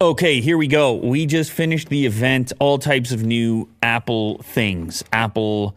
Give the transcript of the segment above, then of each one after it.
Okay, here we go. We just finished the event. All types of new Apple things. Apple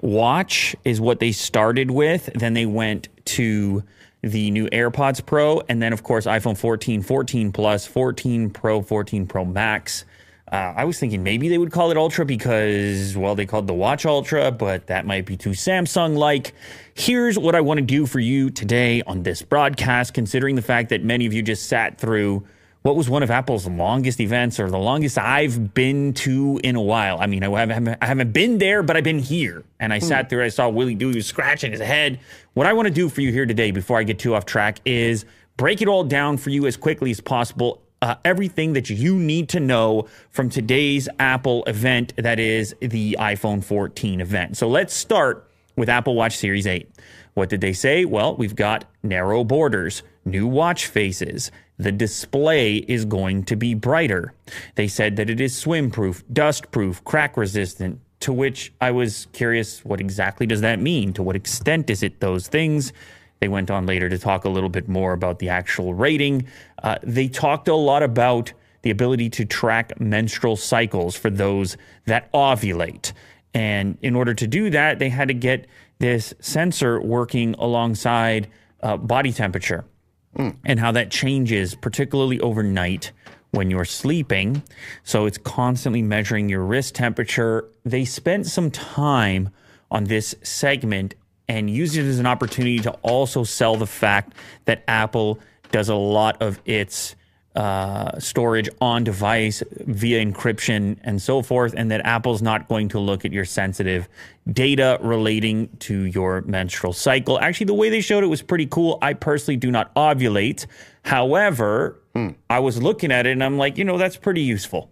Watch is what they started with. Then they went to the new AirPods Pro, and then, of course, iPhone 14, 14 Plus, 14 Pro, 14 Pro Max. Uh, I was thinking maybe they would call it Ultra because, well, they called the Watch Ultra, but that might be too Samsung like. Here's what I want to do for you today on this broadcast, considering the fact that many of you just sat through what was one of Apple's longest events or the longest I've been to in a while. I mean, I haven't, I haven't been there, but I've been here. And I sat there, I saw Willie Doo scratching his head. What I want to do for you here today, before I get too off track, is break it all down for you as quickly as possible. Uh, everything that you need to know from today's Apple event, that is the iPhone 14 event. So let's start with Apple Watch Series 8. What did they say? Well, we've got narrow borders, new watch faces. The display is going to be brighter. They said that it is swim proof, dust proof, crack resistant. To which I was curious, what exactly does that mean? To what extent is it those things? They went on later to talk a little bit more about the actual rating. Uh, they talked a lot about the ability to track menstrual cycles for those that ovulate. And in order to do that, they had to get this sensor working alongside uh, body temperature and how that changes, particularly overnight when you're sleeping. So it's constantly measuring your wrist temperature. They spent some time on this segment and used it as an opportunity to also sell the fact that Apple does a lot of its uh, storage on device via encryption and so forth, and that Apple's not going to look at your sensitive data relating to your menstrual cycle. Actually, the way they showed it was pretty cool. I personally do not ovulate. However, hmm. I was looking at it and I'm like, you know, that's pretty useful.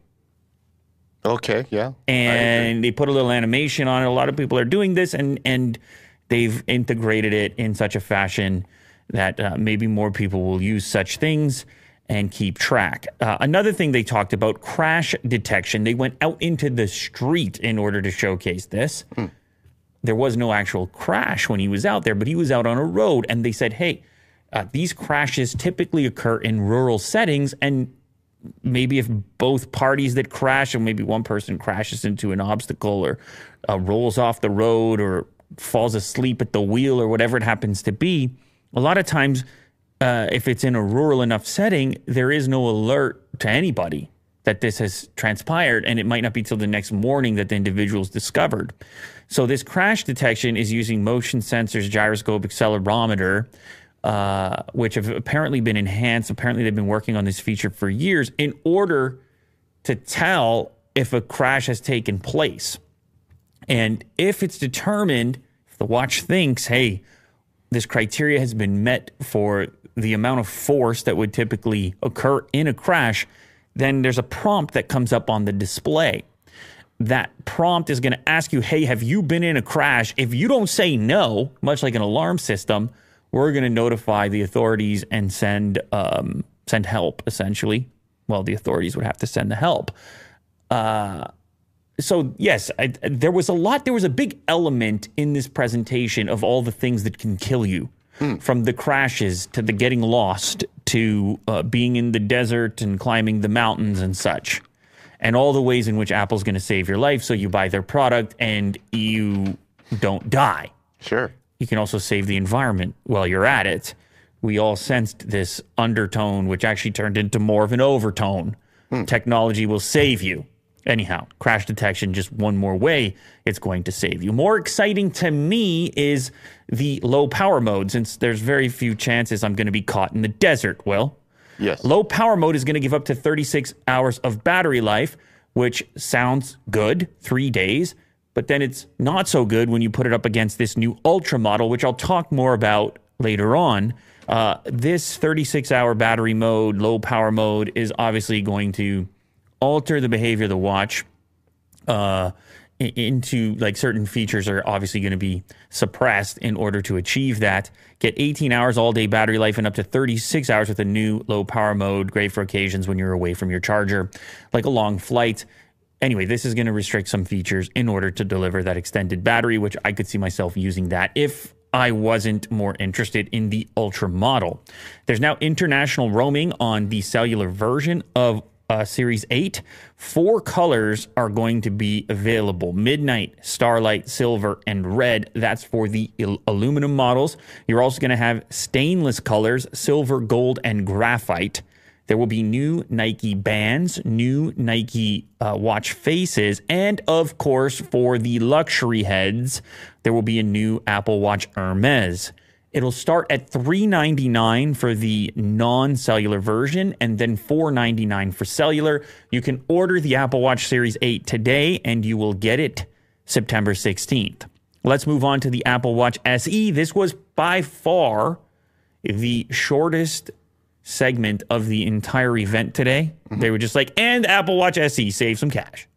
Okay, yeah. And they put a little animation on it. A lot of people are doing this and and they've integrated it in such a fashion that uh, maybe more people will use such things and keep track. Uh, another thing they talked about crash detection. They went out into the street in order to showcase this. Mm. There was no actual crash when he was out there, but he was out on a road and they said, hey, uh, these crashes typically occur in rural settings. And maybe if both parties that crash, or maybe one person crashes into an obstacle or uh, rolls off the road or falls asleep at the wheel or whatever it happens to be, a lot of times uh, if it's in a rural enough setting, there is no alert to anybody that this has transpired, and it might not be till the next morning that the individual is discovered. So this crash detection is using motion sensors, gyroscope, accelerometer, uh, which have apparently been enhanced. Apparently, they've been working on this feature for years in order to tell if a crash has taken place. And if it's determined, if the watch thinks, hey, this criteria has been met for the amount of force that would typically occur in a crash, then there's a prompt that comes up on the display. That prompt is going to ask you, hey, have you been in a crash? If you don't say no, much like an alarm system, we're going to notify the authorities and send um, send help. Essentially, well, the authorities would have to send the help. Uh, so yes, I, there was a lot. There was a big element in this presentation of all the things that can kill you mm. from the crashes to the getting lost to uh, being in the desert and climbing the mountains and such, and all the ways in which Apple's going to save your life so you buy their product and you don't die. Sure. You can also save the environment while you're at it. We all sensed this undertone, which actually turned into more of an overtone. Mm. Technology will save you. Anyhow, crash detection, just one more way it's going to save you. More exciting to me is the low power mode, since there's very few chances I'm going to be caught in the desert. Well, yes. Low power mode is going to give up to 36 hours of battery life, which sounds good, three days, but then it's not so good when you put it up against this new Ultra model, which I'll talk more about later on. Uh, this 36 hour battery mode, low power mode, is obviously going to alter the behavior of the watch uh, into like certain features are obviously going to be suppressed in order to achieve that. Get 18 hours all day battery life and up to 36 hours with a new low power mode, great for occasions when you're away from your charger, like a long flight. Anyway, this is going to restrict some features in order to deliver that extended battery, which I could see myself using that if I wasn't more interested in the Ultra model. There's now international roaming on the cellular version of uh, Series 8, four colors are going to be available Midnight, Starlight, Silver, and Red. That's for the il- aluminum models. You're also going to have stainless colors Silver, Gold, and Graphite. There will be new Nike bands, new Nike uh, watch faces, and of course, for the luxury heads, there will be a new Apple Watch Hermes. It'll start at 399 for the non-cellular version and then 499 for cellular. You can order the Apple Watch Series 8 today and you will get it September 16th. Let's move on to the Apple Watch SE. This was by far the shortest segment of the entire event today. They were just like, and Apple Watch SE, save some cash.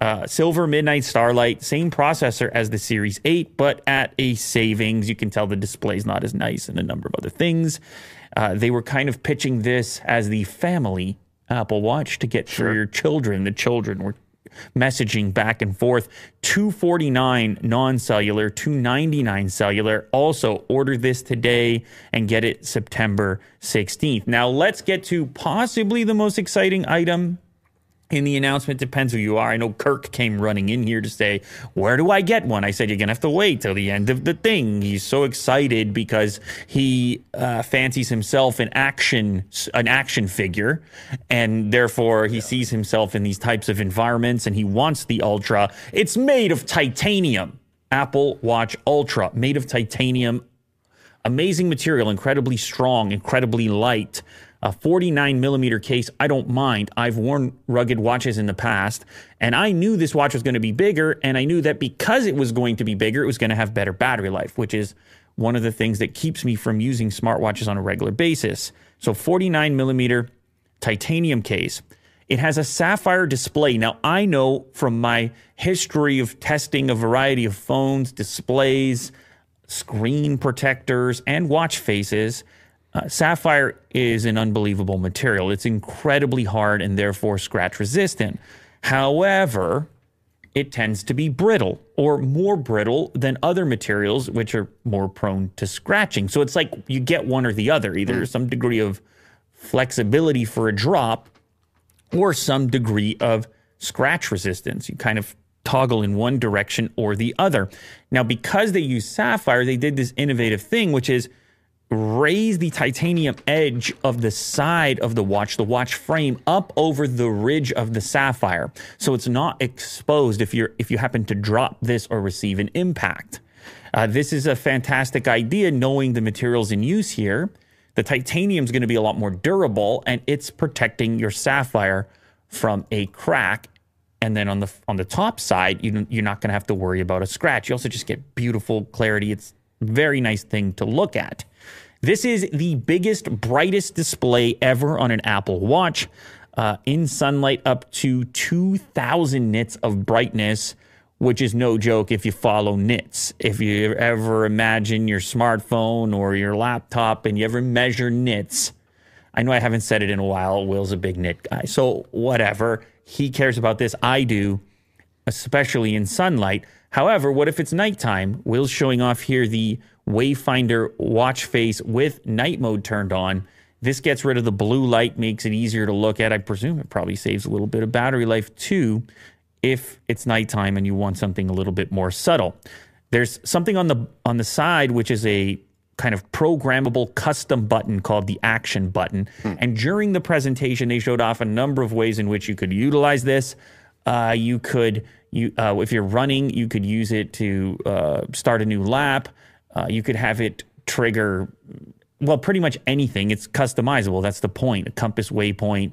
Uh, Silver Midnight Starlight, same processor as the Series 8, but at a savings. You can tell the display's not as nice and a number of other things. Uh, they were kind of pitching this as the family Apple Watch to get for your children. The children were messaging back and forth 249 non-cellular 299 cellular also order this today and get it september 16th now let's get to possibly the most exciting item in the announcement depends who you are. I know Kirk came running in here to say, Where do I get one? I said, You're going to have to wait till the end of the thing. He's so excited because he uh, fancies himself an action, an action figure. And therefore, he sees himself in these types of environments and he wants the Ultra. It's made of titanium. Apple Watch Ultra, made of titanium. Amazing material, incredibly strong, incredibly light a 49 millimeter case, I don't mind. I've worn rugged watches in the past, and I knew this watch was going to be bigger, and I knew that because it was going to be bigger, it was going to have better battery life, which is one of the things that keeps me from using smartwatches on a regular basis. So 49 millimeter titanium case. It has a sapphire display. Now, I know from my history of testing a variety of phones, displays, screen protectors, and watch faces uh, sapphire is an unbelievable material. It's incredibly hard and therefore scratch resistant. However, it tends to be brittle or more brittle than other materials, which are more prone to scratching. So it's like you get one or the other either mm. some degree of flexibility for a drop or some degree of scratch resistance. You kind of toggle in one direction or the other. Now, because they use sapphire, they did this innovative thing, which is raise the titanium edge of the side of the watch, the watch frame, up over the ridge of the sapphire, so it's not exposed if you're if you happen to drop this or receive an impact. Uh, this is a fantastic idea, knowing the materials in use here. The titanium is going to be a lot more durable, and it's protecting your sapphire from a crack. And then on the on the top side, you, you're not going to have to worry about a scratch. You also just get beautiful clarity. It's very nice thing to look at. This is the biggest, brightest display ever on an Apple Watch. Uh, in sunlight, up to 2,000 nits of brightness, which is no joke if you follow nits. If you ever imagine your smartphone or your laptop and you ever measure nits, I know I haven't said it in a while. Will's a big nit guy. So, whatever. He cares about this. I do, especially in sunlight. However, what if it's nighttime? Will's showing off here the Wayfinder watch face with night mode turned on. This gets rid of the blue light, makes it easier to look at. I presume it probably saves a little bit of battery life too if it's nighttime and you want something a little bit more subtle. There's something on the on the side which is a kind of programmable custom button called the action button. Hmm. And during the presentation, they showed off a number of ways in which you could utilize this. Uh, you could, you uh, if you're running, you could use it to uh, start a new lap. Uh, you could have it trigger, well, pretty much anything. It's customizable. That's the point. A compass waypoint,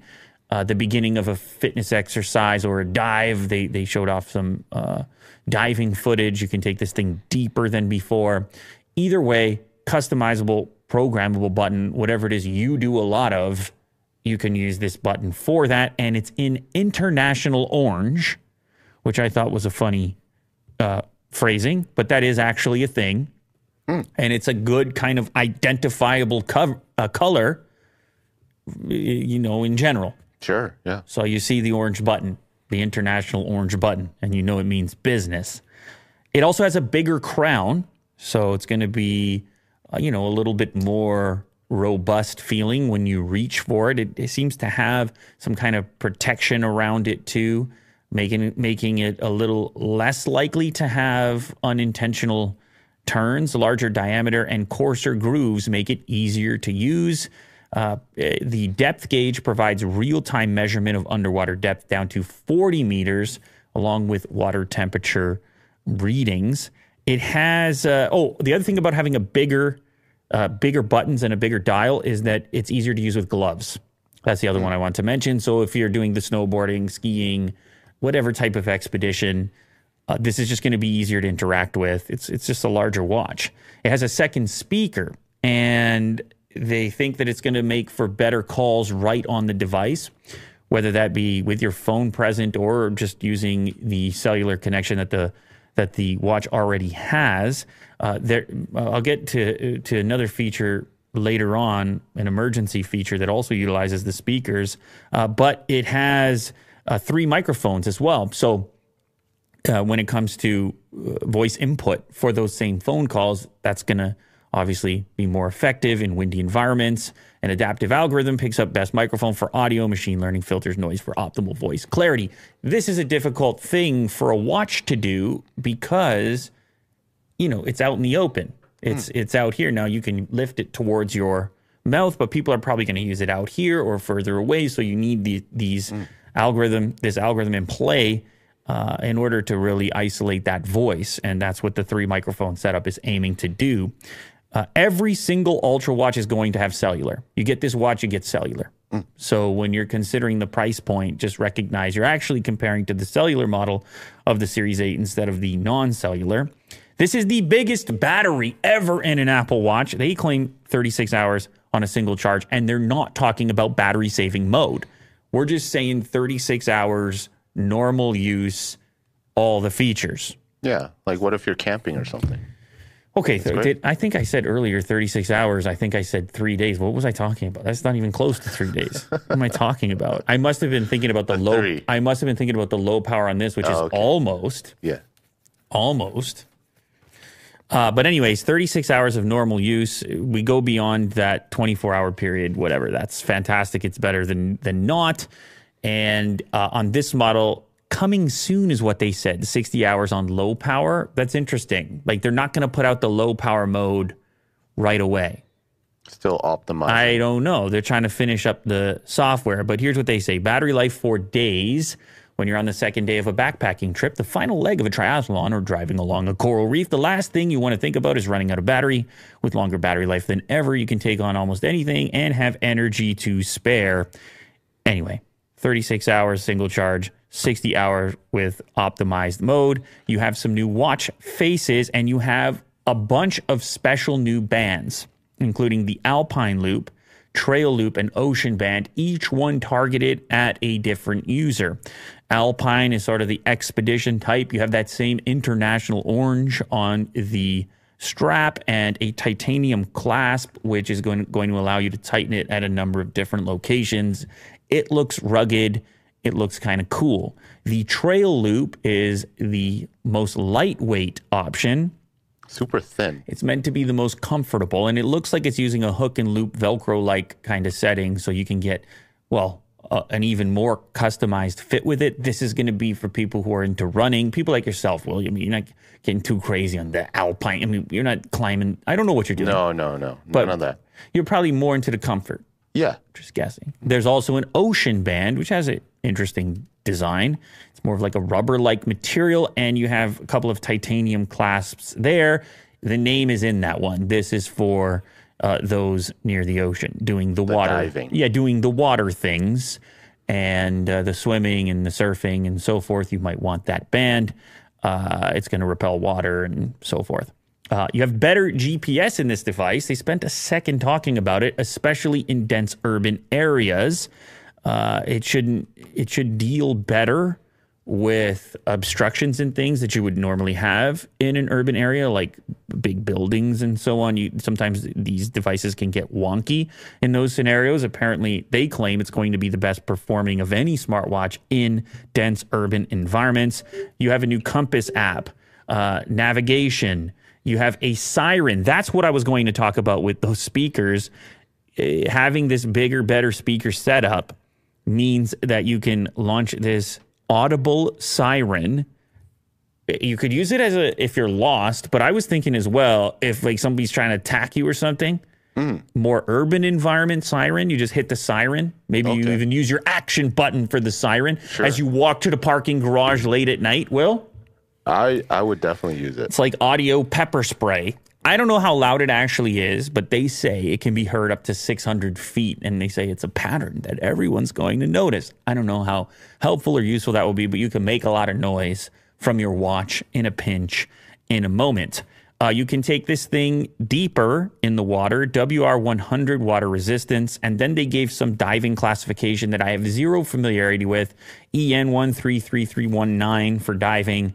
uh, the beginning of a fitness exercise or a dive. They, they showed off some uh, diving footage. You can take this thing deeper than before. Either way, customizable, programmable button, whatever it is you do a lot of, you can use this button for that. And it's in international orange, which I thought was a funny uh, phrasing, but that is actually a thing. Mm. And it's a good kind of identifiable co- uh, color, you know, in general. Sure, yeah. So you see the orange button, the international orange button, and you know it means business. It also has a bigger crown, so it's going to be, uh, you know, a little bit more robust feeling when you reach for it. it. It seems to have some kind of protection around it too, making making it a little less likely to have unintentional turns. Larger diameter and coarser grooves make it easier to use. Uh, the depth gauge provides real time measurement of underwater depth down to 40 meters, along with water temperature readings. It has, uh, oh, the other thing about having a bigger, uh, bigger buttons and a bigger dial is that it's easier to use with gloves. That's the other one I want to mention. So if you're doing the snowboarding, skiing, whatever type of expedition, uh, this is just going to be easier to interact with. It's it's just a larger watch. It has a second speaker, and they think that it's going to make for better calls right on the device, whether that be with your phone present or just using the cellular connection that the that the watch already has. Uh, there, I'll get to to another feature later on, an emergency feature that also utilizes the speakers, uh, but it has uh, three microphones as well. So uh, when it comes to uh, voice input for those same phone calls, that's going to obviously be more effective in windy environments. An adaptive algorithm picks up best microphone for audio, machine learning filters noise for optimal voice clarity. This is a difficult thing for a watch to do because you know, it's out in the open. It's mm. it's out here now. You can lift it towards your mouth, but people are probably going to use it out here or further away. So you need the, these mm. algorithm, this algorithm in play uh, in order to really isolate that voice, and that's what the three microphone setup is aiming to do. Uh, every single Ultra watch is going to have cellular. You get this watch, you get cellular. Mm. So when you're considering the price point, just recognize you're actually comparing to the cellular model of the Series 8 instead of the non cellular. This is the biggest battery ever in an Apple Watch. They claim 36 hours on a single charge, and they're not talking about battery saving mode. We're just saying 36 hours, normal use, all the features. Yeah. Like what if you're camping or something? Okay, th- I think I said earlier 36 hours. I think I said three days. What was I talking about? That's not even close to three days. what am I talking about? I must have been thinking about the, the low. Three. I must have been thinking about the low power on this, which oh, is okay. almost. Yeah. Almost. Uh, but anyways, 36 hours of normal use. We go beyond that 24 hour period. Whatever. That's fantastic. It's better than than not. And uh, on this model, coming soon is what they said 60 hours on low power. That's interesting. Like they're not going to put out the low power mode right away. Still optimized i don't know. They're trying to finish up the software but here's what they say. Battery life for days when you're on the second day of a backpacking trip the final leg of a triathlon or driving along a coral reef the last thing you want to think about is running out of battery. With longer battery life than ever you can take on almost anything and have energy to spare. Anyway 36 hours single charge 60 hours with optimized mode. You have some new watch faces and you have a bunch of special new bands, including the Alpine Loop, Trail Loop, and Ocean Band, each one targeted at a different user. Alpine is sort of the expedition type. You have that same international orange on the strap and a titanium clasp, which is going, going to allow you to tighten it at a number of different locations. It looks rugged it looks kind of cool. The trail loop is the most lightweight option. Super thin. It's meant to be the most comfortable, and it looks like it's using a hook and loop Velcro like kind of setting, so you can get, well, uh, an even more customized fit with it. This is going to be for people who are into running, people like yourself, William. You're not getting too crazy on the alpine. I mean, you're not climbing. I don't know what you're doing. No, no, no. But None of that. You're probably more into the comfort. Yeah. Just guessing. There's also an ocean band, which has an interesting design. It's more of like a rubber like material, and you have a couple of titanium clasps there. The name is in that one. This is for uh, those near the ocean doing the, the water. Diving. Yeah, doing the water things and uh, the swimming and the surfing and so forth. You might want that band. Uh, it's going to repel water and so forth. Uh, you have better GPS in this device. They spent a second talking about it, especially in dense urban areas. Uh, it shouldn't. It should deal better with obstructions and things that you would normally have in an urban area, like big buildings and so on. You sometimes these devices can get wonky in those scenarios. Apparently, they claim it's going to be the best performing of any smartwatch in dense urban environments. You have a new compass app, uh, navigation. You have a siren. That's what I was going to talk about with those speakers. eh, having this bigger, better speaker setup means that you can launch this audible siren. You could use it as a if you're lost, but I was thinking as well if like somebody's trying to attack you or something. More urban environment siren. You just hit the siren. Maybe you even use your action button for the siren as you walk to the parking garage late at night. Will I I would definitely use it. it's like audio pepper spray. I don't know how loud it actually is, but they say it can be heard up to 600 feet, and they say it's a pattern that everyone's going to notice. I don't know how helpful or useful that will be, but you can make a lot of noise from your watch in a pinch in a moment. Uh, you can take this thing deeper in the water, WR100 water resistance, and then they gave some diving classification that I have zero familiarity with, E EN133319 for diving.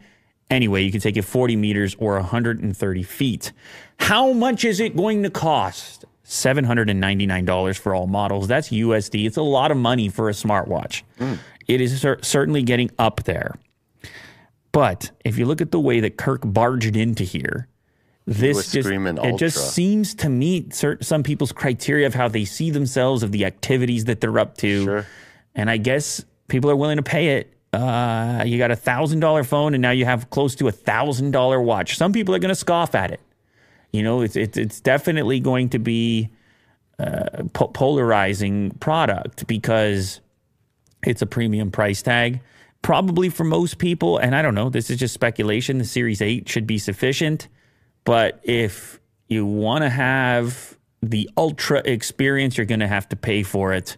Anyway, you can take it 40 meters or 130 feet. How much is it going to cost? $799 for all models. That's USD. It's a lot of money for a smartwatch. It is cer- certainly getting up there. But if you look at the way that Kirk barged into here, this just it just seems to meet cer- some people's criteria of how they see themselves, of the activities that they're up to. Sure. And I guess people are willing to pay it. Uh, you got a thousand dollar phone, and now you have close to a thousand dollar watch. Some people are going to scoff at it. You know, it's it's it's definitely going to be a po- polarizing product because it's a premium price tag. Probably for most people, and I don't know. This is just speculation. The Series Eight should be sufficient, but if you want to have the ultra experience, you're going to have to pay for it.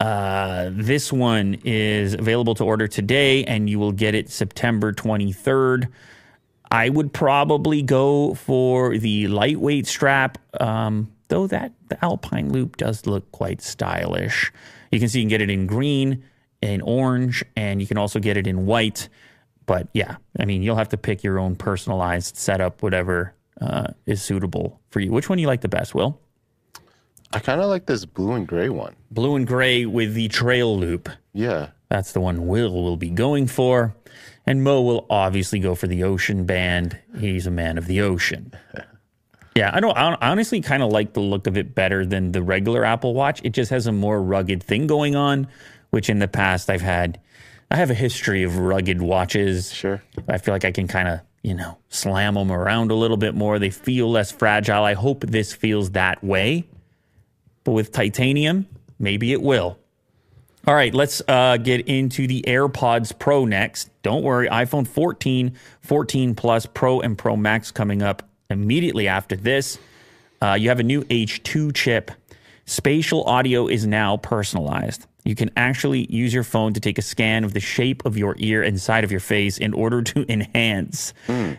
Uh, this one is available to order today, and you will get it September 23rd. I would probably go for the lightweight strap, um, though that the Alpine Loop does look quite stylish. You can see you can get it in green, in orange, and you can also get it in white. But yeah, I mean, you'll have to pick your own personalized setup, whatever uh, is suitable for you. Which one do you like the best, Will? I kind of like this blue and gray one. Blue and gray with the trail loop. Yeah. That's the one Will will be going for. And Mo will obviously go for the ocean band. He's a man of the ocean. Yeah, I don't I honestly kind of like the look of it better than the regular Apple Watch. It just has a more rugged thing going on, which in the past I've had I have a history of rugged watches. Sure. I feel like I can kind of, you know, slam them around a little bit more. They feel less fragile. I hope this feels that way. But with titanium, maybe it will. All right, let's uh, get into the AirPods Pro next. Don't worry, iPhone 14, 14 Plus, Pro, and Pro Max coming up immediately after this. Uh, you have a new H2 chip. Spatial audio is now personalized. You can actually use your phone to take a scan of the shape of your ear and side of your face in order to enhance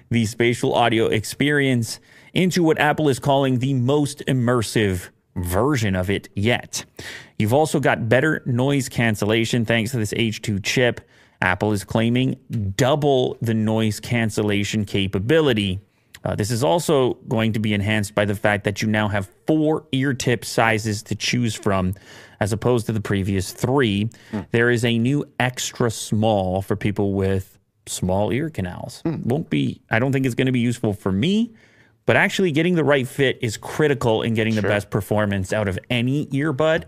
the spatial audio experience into what Apple is calling the most immersive version of it yet. You've also got better noise cancellation thanks to this H2 chip. Apple is claiming double the noise cancellation capability. Uh, this is also going to be enhanced by the fact that you now have four ear tip sizes to choose from, as opposed to the previous three. There is a new extra small for people with small ear canals. Won't be, I don't think it's going to be useful for me, but actually getting the right fit is critical in getting the best performance out of any earbud,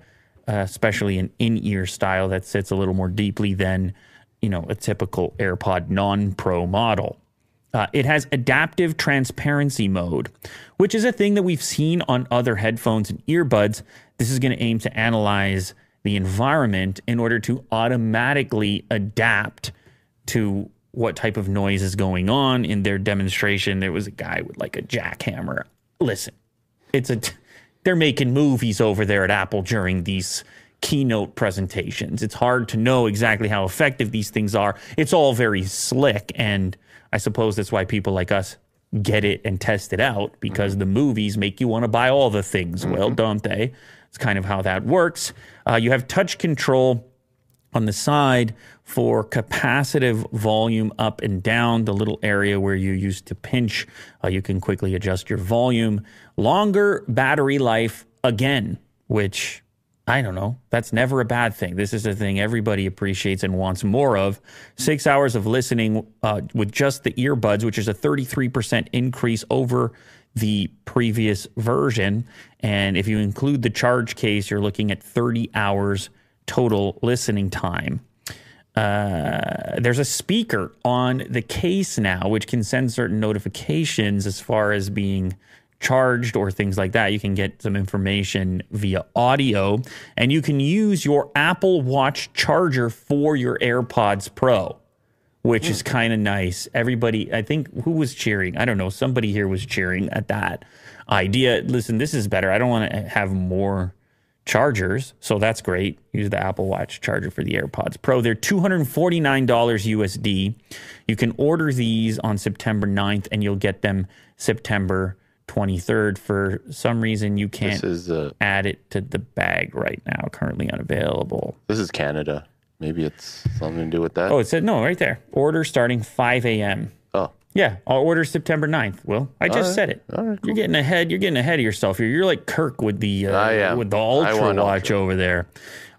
uh, especially an in-ear style that sits a little more deeply than, you know, a typical AirPod non-Pro model. Uh, it has adaptive transparency mode, which is a thing that we've seen on other headphones and earbuds. This is going to aim to analyze the environment in order to automatically adapt to what type of noise is going on. In their demonstration, there was a guy with like a jackhammer. Listen, it's a t- they're making movies over there at Apple during these keynote presentations. It's hard to know exactly how effective these things are. It's all very slick and I suppose that's why people like us get it and test it out because the movies make you want to buy all the things. Well, don't they? It's kind of how that works. Uh, you have touch control on the side for capacitive volume up and down, the little area where you used to pinch. Uh, you can quickly adjust your volume. Longer battery life again, which I don't know. That's never a bad thing. This is a thing everybody appreciates and wants more of. Six hours of listening uh, with just the earbuds, which is a 33% increase over the previous version. And if you include the charge case, you're looking at 30 hours total listening time. Uh, there's a speaker on the case now, which can send certain notifications as far as being charged or things like that. You can get some information via audio, and you can use your Apple Watch charger for your AirPods Pro, which is kind of nice. Everybody, I think, who was cheering? I don't know. Somebody here was cheering at that idea. Listen, this is better. I don't want to have more chargers, so that's great. Use the Apple Watch charger for the AirPods Pro. They're $249 USD. You can order these on September 9th and you'll get them September 23rd. For some reason, you can't is uh, add it to the bag right now, currently unavailable. this is Canada. Maybe it's something to do with that. Oh, it said no right there. Order starting 5 a.m. Oh, Yeah, I'll order September 9th. Well, I just right. said it. Right, You're getting ahead. You're getting ahead of yourself here. You're like Kirk with the uh, with the Ultra Watch Ultra. over there.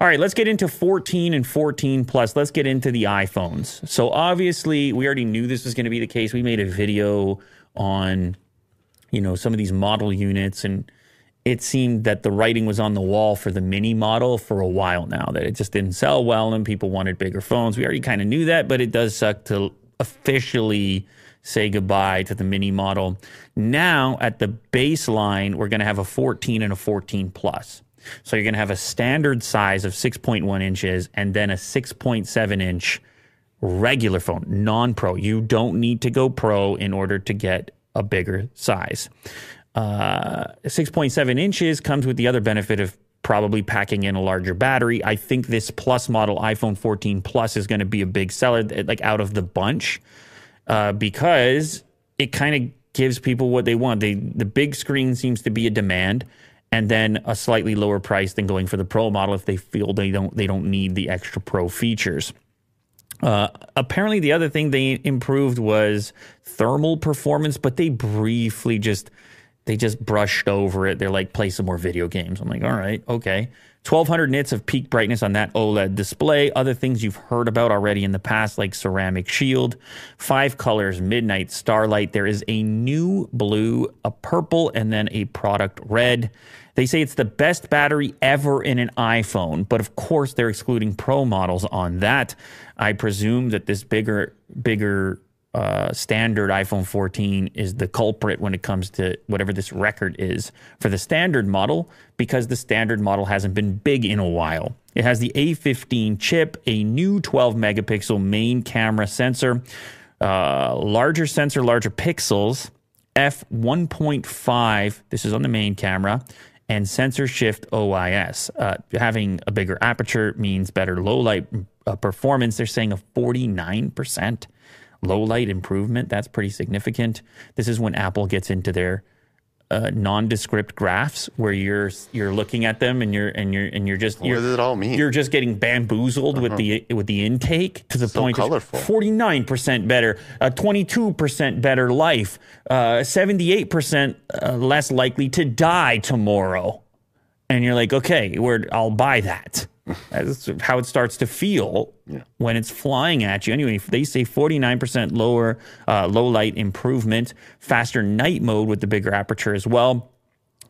All right, let's get into 14 and 14 plus. Let's get into the iPhones. So obviously, we already knew this was going to be the case. We made a video on you know some of these model units and it seemed that the writing was on the wall for the mini model for a while now that it just didn't sell well and people wanted bigger phones we already kind of knew that but it does suck to officially say goodbye to the mini model now at the baseline we're going to have a 14 and a 14 plus so you're going to have a standard size of 6.1 inches and then a 6.7 inch regular phone, non pro. You don't need to go pro in order to get a bigger size. Uh, 6.7 inches comes with the other benefit of probably packing in a larger battery. I think this plus model iPhone 14 Plus is going to be a big seller, like out of the bunch, uh, because it kind of gives people what they want. They, the big screen seems to be a demand. And then a slightly lower price than going for the pro model if they feel they don't they don't need the extra pro features. Uh, apparently, the other thing they improved was thermal performance, but they briefly just they just brushed over it. They're like, play some more video games. I'm like, all right, okay. 1200 nits of peak brightness on that OLED display. Other things you've heard about already in the past, like ceramic shield, five colors, midnight starlight. There is a new blue, a purple, and then a product red. They say it's the best battery ever in an iPhone, but of course they're excluding Pro models on that. I presume that this bigger, bigger uh, standard iPhone 14 is the culprit when it comes to whatever this record is for the standard model, because the standard model hasn't been big in a while. It has the A15 chip, a new 12 megapixel main camera sensor, uh, larger sensor, larger pixels, f1.5. This is on the main camera. And sensor shift OIS. Uh, having a bigger aperture means better low light uh, performance. They're saying a 49% low light improvement. That's pretty significant. This is when Apple gets into their uh, nondescript graphs where you're you're looking at them and you're and you're and you're just what you're, does it all mean? you're just getting bamboozled with uh-huh. the with the intake to the So point colorful. forty nine percent better, uh, twenty two percent better life, uh, seventy eight percent uh, less likely to die tomorrow, and you're like, okay, we're, I'll buy that. That's how it starts to feel when it's flying at you. Anyway, they say 49% lower uh, low light improvement, faster night mode with the bigger aperture as well.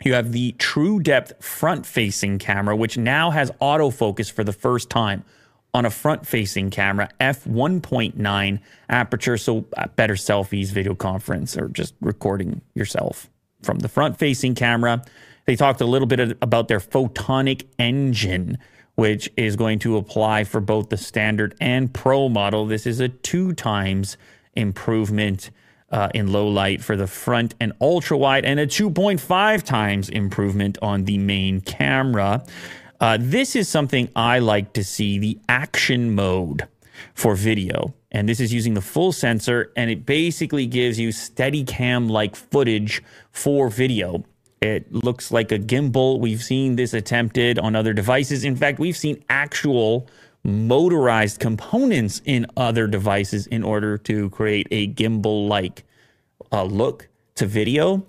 You have the true depth front facing camera, which now has autofocus for the first time on a front facing camera, f1.9 aperture. So uh, better selfies, video conference, or just recording yourself from the front facing camera. They talked a little bit about their photonic engine, which is going to apply for both the standard and pro model. This is a two times improvement uh, in low light for the front and ultra wide, and a 2.5 times improvement on the main camera. Uh, this is something I like to see the action mode for video. And this is using the full sensor, and it basically gives you steady cam like footage for video. It looks like a gimbal. We've seen this attempted on other devices. In fact, we've seen actual motorized components in other devices in order to create a gimbal like uh, look to video.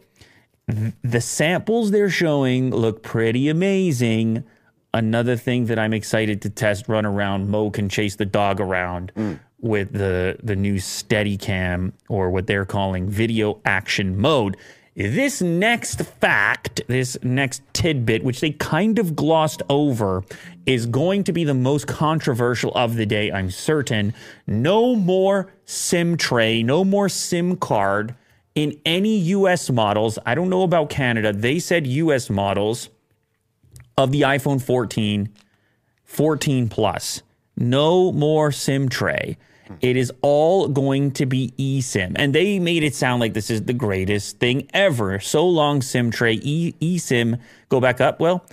The samples they're showing look pretty amazing. Another thing that I'm excited to test run around, Mo can chase the dog around with the, the new Steadicam or what they're calling video action mode. This next fact, this next tidbit, which they kind of glossed over, is going to be the most controversial of the day, I'm certain. No more SIM tray, no more SIM card in any US models. I don't know about Canada. They said US models of the iPhone 14, 14 Plus. No more SIM tray. Hmm. It is all going to be eSIM. And they made it sound like this is the greatest thing ever. So long, SIM tray, e- eSIM, go back up. Well,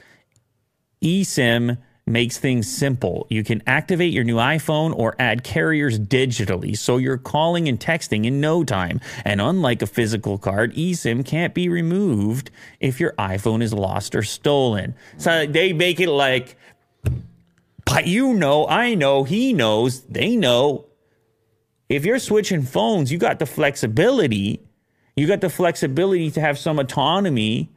eSIM makes things simple. You can activate your new iPhone or add carriers digitally, so you're calling and texting in no time. And unlike a physical card, eSIM can't be removed if your iPhone is lost or stolen. So they make it like, but you know, I know, he knows, they know. If you're switching phones, you got the flexibility. You got the flexibility to have some autonomy.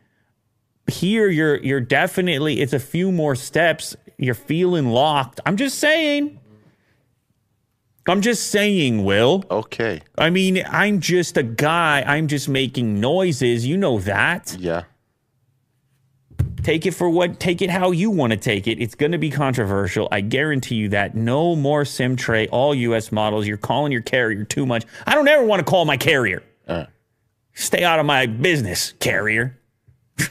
Here you're you're definitely it's a few more steps. You're feeling locked. I'm just saying. I'm just saying will. Okay. i mean i'm just a guy. I'm just making noises. You know that. Yeah. Take it for what take it how you want to take it. It's going to be controversial. I guarantee you that. No more sim tray all us models. You're calling your carrier too much. I don't ever want to call my carrier. Uh, stay out of my business carrier.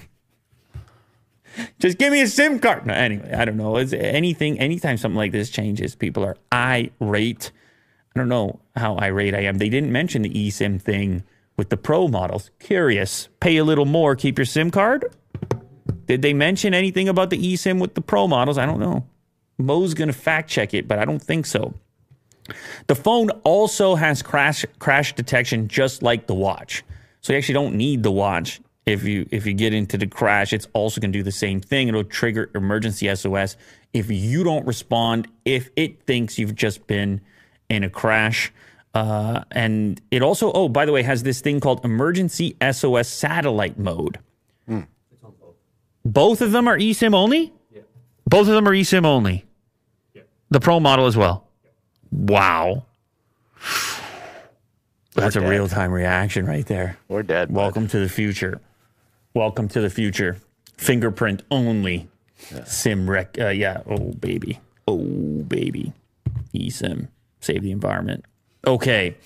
Just give me a sim card. No anyway i don't know. It's anything anytime something like this changes people are irate. I don't know how irate i am. They didn't mention the esim thing with the pro models. Curious. Pay a little more keep your sim card did they mention anything about the eSIM with the Pro models? I don't know. Mo's going to fact check it, but I don't think so. The phone also has crash crash detection just like the watch. So you actually don't need the watch if you if you get into the crash, it's also going to do the same thing. It'll trigger emergency SOS if you don't respond if it thinks you've just been in a crash. Uh, and it also, oh, by the way, has this thing called emergency SOS satellite mode. Both of them are eSIM only? Yeah. Both of them are eSIM only. Yeah. The Pro model as well. Yeah. Wow. That's a real time reaction right there. We're dead. bud. Welcome to the future. Welcome to the future. Fingerprint only. Yeah. Sim rec. Uh, yeah. Oh, baby. Oh, baby. eSIM. Save the environment. Okay.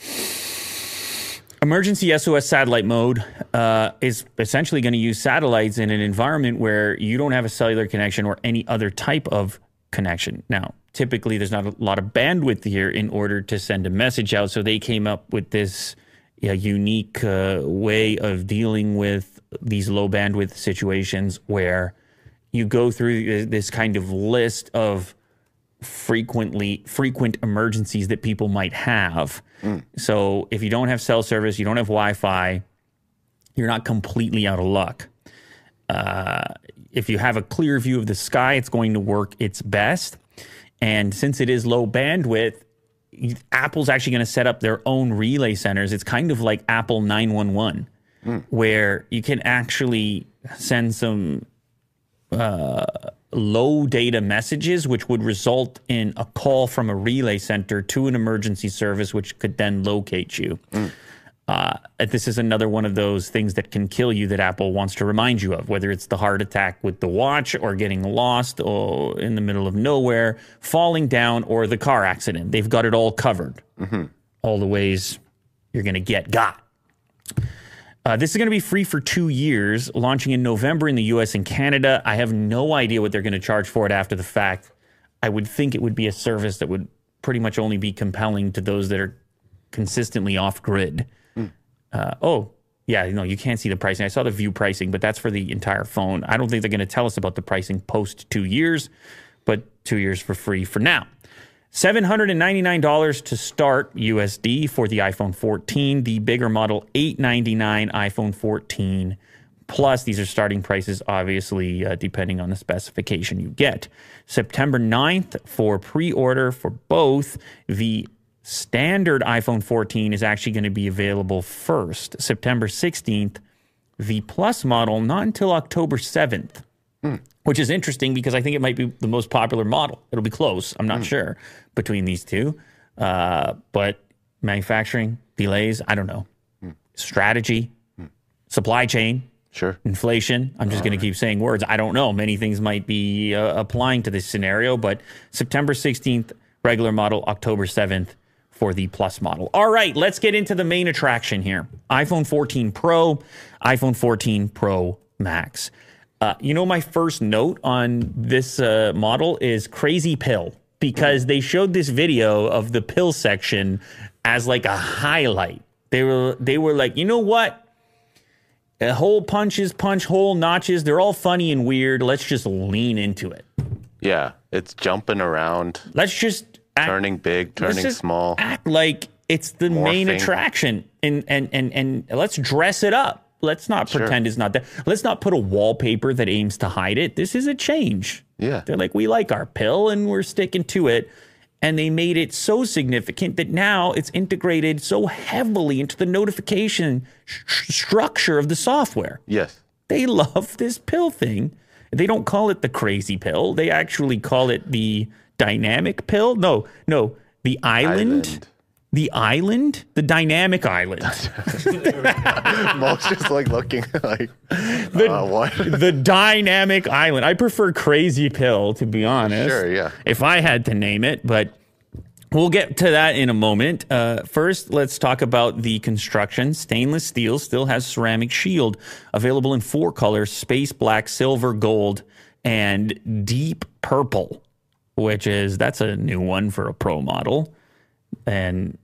Emergency SOS satellite mode uh, is essentially going to use satellites in an environment where you don't have a cellular connection or any other type of connection. Now, typically, there's not a lot of bandwidth here in order to send a message out. So they came up with this yeah, unique uh, way of dealing with these low bandwidth situations where you go through this kind of list of frequently frequent emergencies that people might have. So if you don't have cell service, you don't have Wi-Fi, you're not completely out of luck. Uh, if you have a clear view of the sky, it's going to work its best. And since it is low bandwidth, Apple's actually going to set up their own relay centers. It's kind of like Apple 911, where you can actually send some uh, low data messages, which would result in a call from a relay center to an emergency service, which could then locate you. Uh, this is another one of those things that can kill you that Apple wants to remind you of, whether it's the heart attack with the watch or getting lost or in the middle of nowhere, falling down, or the car accident. They've got it all covered. All the ways you're going to get got. Uh, this is going to be free for two years, launching in November in the US and Canada. I have no idea what they're going to charge for it after the fact. I would think it would be a service that would pretty much only be compelling to those that are consistently off grid. Uh, oh, yeah, no, you can't see the pricing. I saw the view pricing, but that's for the entire phone. I don't think they're going to tell us about the pricing post two years, but two years for free for now. $799 to start USD for the iPhone 14, the bigger model 899 iPhone 14 plus these are starting prices obviously uh, depending on the specification you get. September 9th for pre-order for both the standard iPhone 14 is actually going to be available first. September 16th the plus model not until October 7th which is interesting because I think it might be the most popular model. It'll be close. I'm not sure between these two, uh, but manufacturing delays. I don't know. Strategy. supply chain, Sure. inflation. I'm just going to keep saying words. I don't know. Many things might be uh, applying to this scenario, but September 16th, regular model, October 7th for the plus model. All right, let's get into the main attraction here iPhone 14 Pro, iPhone 14 Pro Max. Uh, you know, my first note on this uh, model is crazy pill because they showed this video of the pill section as like a highlight. They were they were like, you know what? Uh, hole punches, punch hole notches, they're all funny and weird. Let's just lean into it. Yeah. It's jumping around, Let's just act, turning big, let's turning just small. Act like it's the main attraction and and and and let's dress it up. Let's not pretend it's not there. Let's not put a wallpaper that aims to hide it. This is a change. Yeah. They're like, we like our pill and we're sticking to it. And they made it so significant that now it's integrated so heavily into the notification sh- structure of the software. Yes. They love this pill thing. They don't call it the crazy pill. They actually call it the dynamic pill. No, no, the island. Island. The island? The dynamic island. Most just like looking like uh, what? the dynamic island. I prefer crazy pill, to be honest. Sure, yeah. If I had to name it, but we'll get to that in a moment. Uh, first, let's talk about the construction. Stainless steel still has ceramic shield available in four colors space black, silver, gold, and deep purple, which is that's a new one for a pro model. And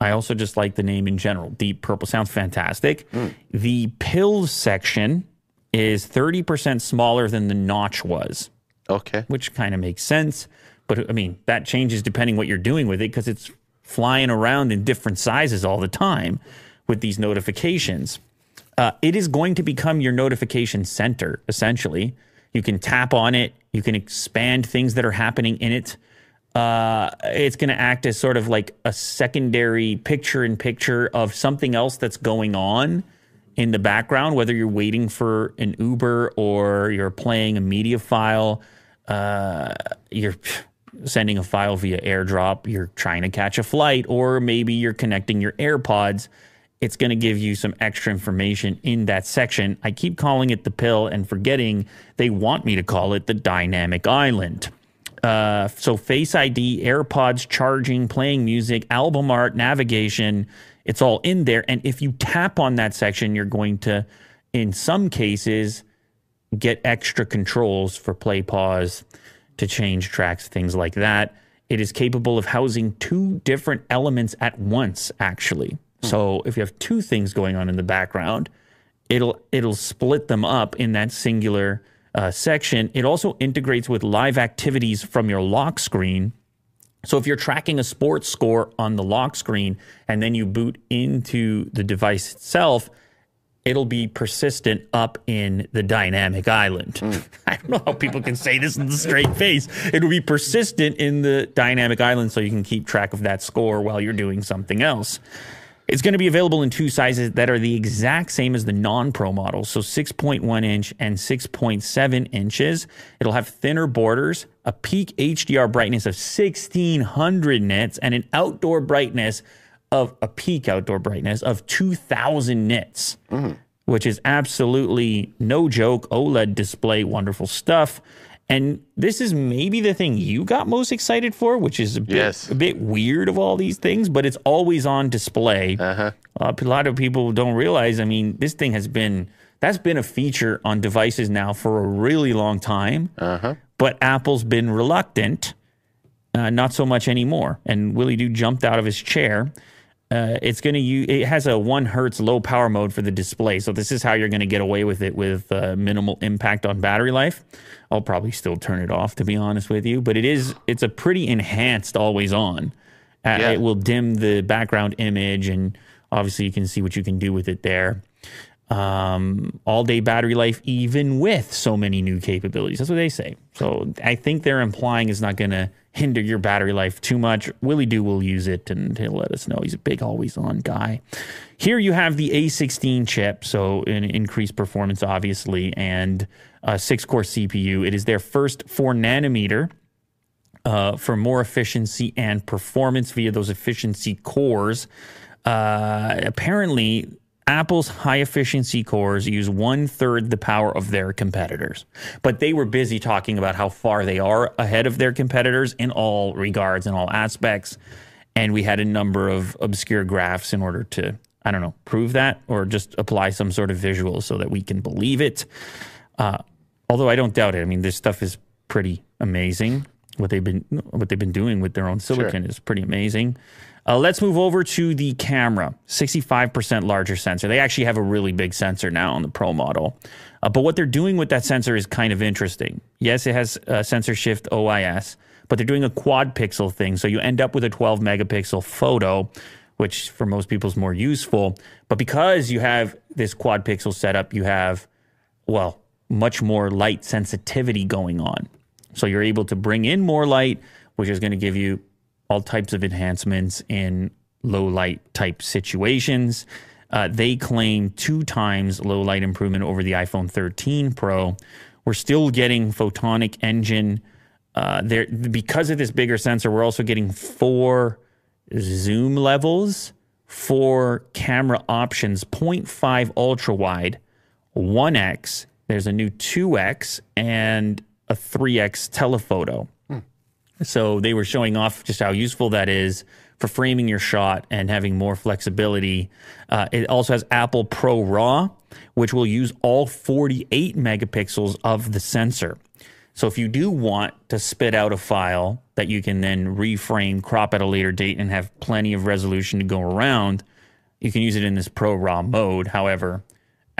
I also just like the name in general. Deep Purple sounds fantastic. The pills section is 30% smaller than the notch was, Okay. which kind of makes sense. But I mean, that changes depending what you're doing with it because it's flying around in different sizes all the time with these notifications. Uh, it is going to become your notification center, essentially. You can tap on it, you can expand things that are happening in it. Uh, it's going to act as sort of like a secondary picture in picture of something else that's going on in the background, whether you're waiting for an Uber or you're playing a media file, uh, you're sending a file via airdrop, you're trying to catch a flight, or maybe you're connecting your AirPods. It's going to give you some extra information in that section. I keep calling it the pill and forgetting they want me to call it the dynamic island. Uh, so Face ID, AirPods, charging, playing music, album art, navigation, it's all in there. And if you tap on that section, you're going to, in some cases, get extra controls for play pause to change tracks, things like that. It is capable of housing two different elements at once, actually. So if you have two things going on in the background, it'll it'll split them up in that singular uh, section. It also integrates with live activities from your lock screen. So if you're tracking a sports score on the lock screen and then you boot into the device itself, it'll be persistent up in the dynamic island. I don't know how people can say this in the straight face. It'll be persistent in the dynamic island so you can keep track of that score while you're doing something else. It's going to be available in two sizes that are the exact same as the non pro model. So 6.1 inch and 6.7 inches. It'll have thinner borders, a peak HDR brightness of 1600 nits, and an outdoor brightness of a peak outdoor brightness of 2000 nits, mm-hmm. which is absolutely no joke. OLED display, wonderful stuff. And this is maybe the thing you got most excited for, which is a bit, Yes. a bit weird of all these things, but it's always on display. Uh, a lot of people don't realize. I mean, this thing has been that's been a feature on devices now for a really long time. But Apple's been reluctant, uh, not so much anymore. And Willie Doo jumped out of his chair. Uh, it's going to use it has a one hertz low power mode for the display, so this is how you're going to get away with it with uh, minimal impact on battery life. I'll probably still turn it off to be honest with you, but it is it's a pretty enhanced always on. Uh, Yeah. It will dim the background image, and obviously you can see what you can do with it there. Um, all day battery life, even with so many new capabilities. That's what they say. So I think they're implying it's not going to hinder your battery life too much. Willie Doo will use it and he'll let us know. He's a big always on guy. Here you have the A16 chip, so an increased performance, obviously, and a six core CPU. It is their first four nanometer uh, for more efficiency and performance via those efficiency cores. Uh, apparently, Apple's high efficiency cores use one third the power of their competitors. But they were busy talking about how far they are ahead of their competitors in all regards, in all aspects. And we had a number of obscure graphs in order to, I don't know, prove that or just apply some sort of visual so that we can believe it. Uh, although I don't doubt it. I mean, this stuff is pretty amazing. What they've been what they've been doing with their own silicon Sure. is pretty amazing. Uh, let's move over to the camera. 65% larger sensor. They actually have a really big sensor now on the Pro model. Uh, but what they're doing with that sensor is kind of interesting. Yes, it has uh, sensor shift OIS, but they're doing a quad pixel thing. So you end up with a 12 megapixel photo, which for most people is more useful. But because you have this quad pixel setup, you have, well, much more light sensitivity going on. So you're able to bring in more light, which is going to give you all types of enhancements in low light type situations. Uh, they claim two times low light improvement over the iPhone 13 Pro. We're still getting photonic engine. Uh, there because of this bigger sensor, we're also getting four zoom levels, four camera options, 0.5 ultra wide, 1x. There's a new 2x and a 3x telephoto. So they were showing off just how useful that is for framing your shot and having more flexibility. Uh, it also has Apple Pro RAW, which will use all 48 megapixels of the sensor. So if you do want to spit out a file that you can then reframe, crop at a later date, and have plenty of resolution to go around, you can use it in this Pro RAW mode. However,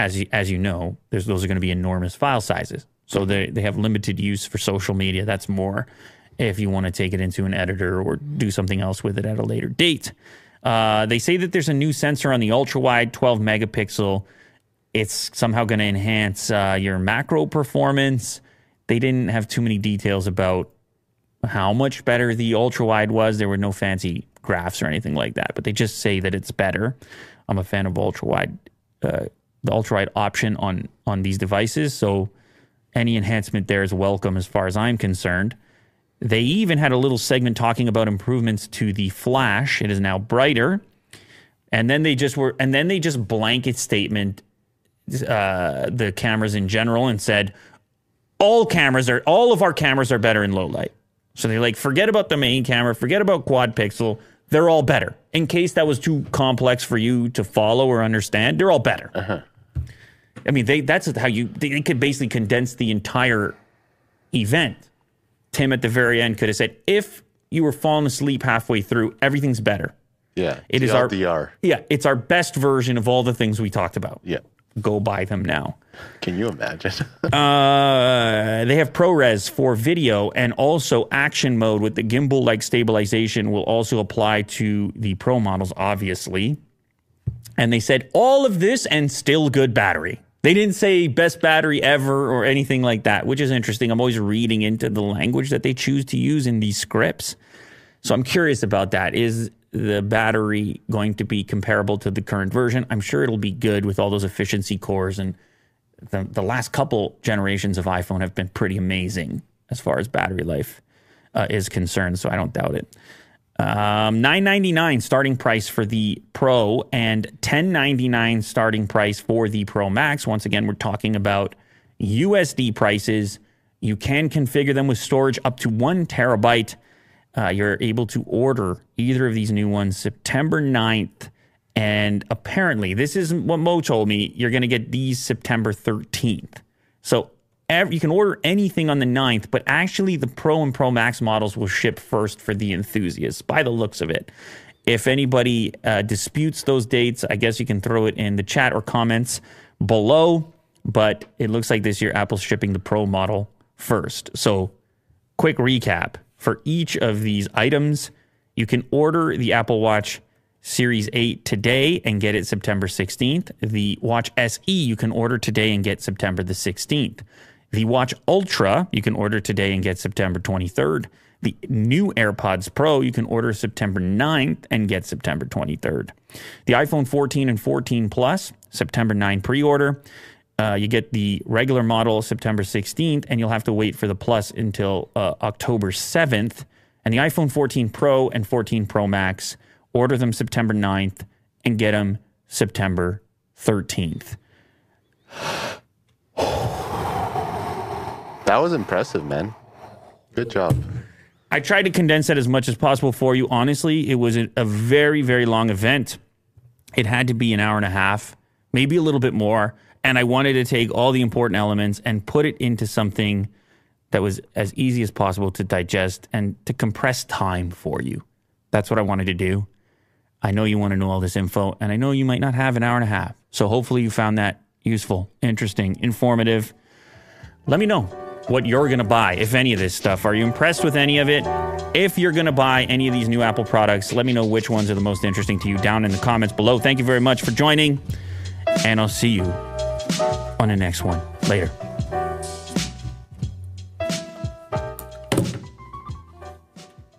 as you, as you know, there's, those are going to be enormous file sizes. So they, they have limited use for social media. That's more if you want to take it into an editor or do something else with it at a later date. Uh, they say that there's a new sensor on the ultra wide 12 megapixel. It's somehow going to enhance uh, your macro performance. They didn't have too many details about how much better the ultra wide was. There were no fancy graphs or anything like that, but they just say that it's better. I'm a fan of ultra wide, uh, the ultra wide option on on these devices. So any enhancement there is welcome as far as I'm concerned. They even had a little segment talking about improvements to the flash. It is now brighter. And then they just were, and then they just blanket statement uh, the cameras in general and said all cameras are, all of our cameras are better in low light. So they're like, forget about the main camera, forget about quad pixel. They're all better. In case that was too complex for you to follow or understand, they're all better. I mean, they that's how you they could basically condense the entire event. Tim at the very end could have said, if you were falling asleep halfway through, everything's better. Yeah. It is our. Yeah, it's our best version of all the things we talked about. Yeah. Go buy them now. Can you imagine? Uh, they have ProRes for video and also action mode with the gimbal like stabilization will also apply to the Pro models, obviously. And they said all of this and still good battery. They didn't say best battery ever or anything like that, which is interesting. I'm always reading into the language that they choose to use in these scripts. So I'm curious about that. Is the battery going to be comparable to the current version? I'm sure it'll be good with all those efficiency cores. And the, the last couple generations of iPhone have been pretty amazing as far as battery life uh, is concerned. So I don't doubt it. Um, nine ninety nine starting price for the Pro and ten ninety nine starting price for the Pro Max. Once again, we're talking about USD prices. You can configure them with storage up to one terabyte. Uh, you're able to order either of these new ones September 9th. And apparently, this is what Mo told me. You're going to get these September 13th. So ev- you can order anything on the 9th, but actually, the Pro and Pro Max models will ship first for the enthusiasts by the looks of it. If anybody uh, disputes those dates, I guess you can throw it in the chat or comments below. But it looks like this year Apple's shipping the Pro model first. So quick recap for each of these items. You can order the Apple Watch Series 8 today and get it September 16th. The Watch SE you can order today and get September the 16th. The Watch Ultra you can order today and get September 23rd. The new AirPods Pro you can order September 9th and get September 23rd. The iPhone 14 and 14 Plus, September 9 pre order. Uh, you get the regular model September 16th, and you'll have to wait for the Plus until uh, October 7th. And the iPhone 14 Pro and 14 Pro Max, order them September 9th and get them September 13th. That was impressive, man. Good job. I tried to condense that as much as possible for you. Honestly, it was a, a very, very long event. It had to be an hour and a half, maybe a little bit more. And I wanted to take all the important elements and put it into something that was as easy as possible to digest and to compress time for you. That's what I wanted to do. I know you want to know all this info, and I know you might not have an hour and a half. So hopefully you found that useful, interesting, informative. Let me know what you're going to buy, if any of this stuff. Are you impressed with any of it? If you're going to buy any of these new Apple products, let me know which ones are the most interesting to you down in the comments below. Thank you very much for joining, and I'll see you on the next one. Later.